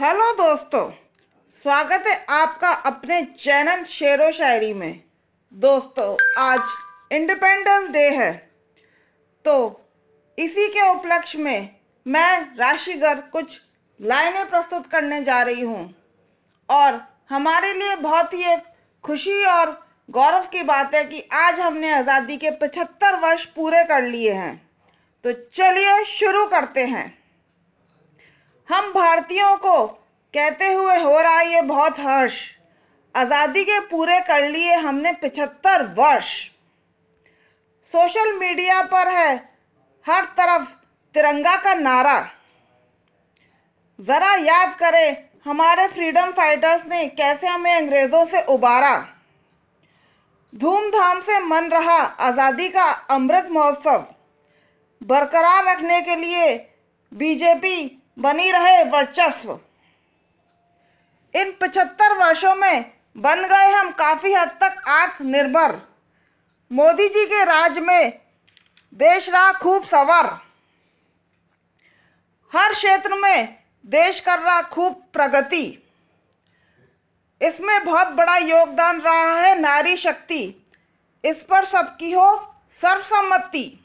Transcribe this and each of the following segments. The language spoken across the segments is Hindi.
हेलो दोस्तों, स्वागत है आपका अपने चैनल शेरो शायरी में। दोस्तों, आज इंडिपेंडेंस डे है। तो इसी के उपलक्ष्य में मैं राशिगर कुछ लाइनें प्रस्तुत करने जा रही हूँ। और हमारे लिए बहुत ही एक खुशी और गौरव की बात है कि आज हमने आज़ादी के पचहत्तर वर्ष पूरे कर लिए हैं। तो चलिए शुरू करते हैं। हम भारतीयों को कहते हुए हो रहा है ये बहुत हर्ष आज़ादी के पूरे कर लिए हमने पिछहत्तर वर्ष। सोशल मीडिया पर है हर तरफ़ तिरंगा का नारा। ज़रा याद करें, हमारे फ्रीडम फाइटर्स ने कैसे हमें अंग्रेज़ों से उबारा। धूमधाम से मन रहा आज़ादी का अमृत महोत्सव। बरकरार रखने के लिए बीजेपी बनी रहे वर्चस्व। इन पचहत्तर वर्षों में बन गए हम काफ़ी हद तक आत्मनिर्भर। मोदी जी के राज में देश रहा खूब सवर। हर क्षेत्र में देश कर रहा खूब प्रगति। इसमें बहुत बड़ा योगदान रहा है नारी शक्ति। इस पर सबकी हो सर्वसम्मति।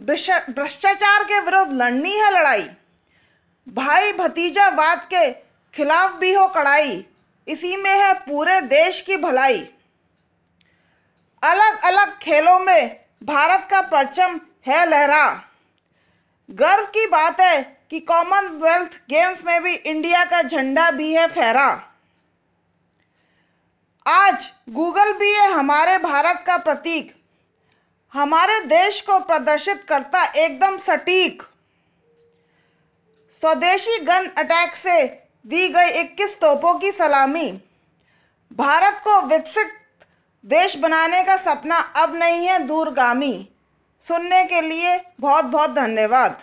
भ्रष्टाचार के विरुद्ध लड़नी है लड़ाई। भाई भतीजावाद के खिलाफ भी हो कड़ाई। इसी में है पूरे देश की भलाई। अलग अलग खेलों में भारत का परचम है लहरा। गर्व की बात है कि कॉमनवेल्थ गेम्स में भी इंडिया का झंडा भी है फहरा आज गूगल भी है हमारे भारत का प्रतीक। हमारे देश को प्रदर्शित करता एकदम सटीक। स्वदेशी गन अटैक से दी गई 21 तोपों की सलामी। भारत को विकसित देश बनाने का सपना अब नहीं है दूरगामी। सुनने के लिए बहुत बहुत धन्यवाद।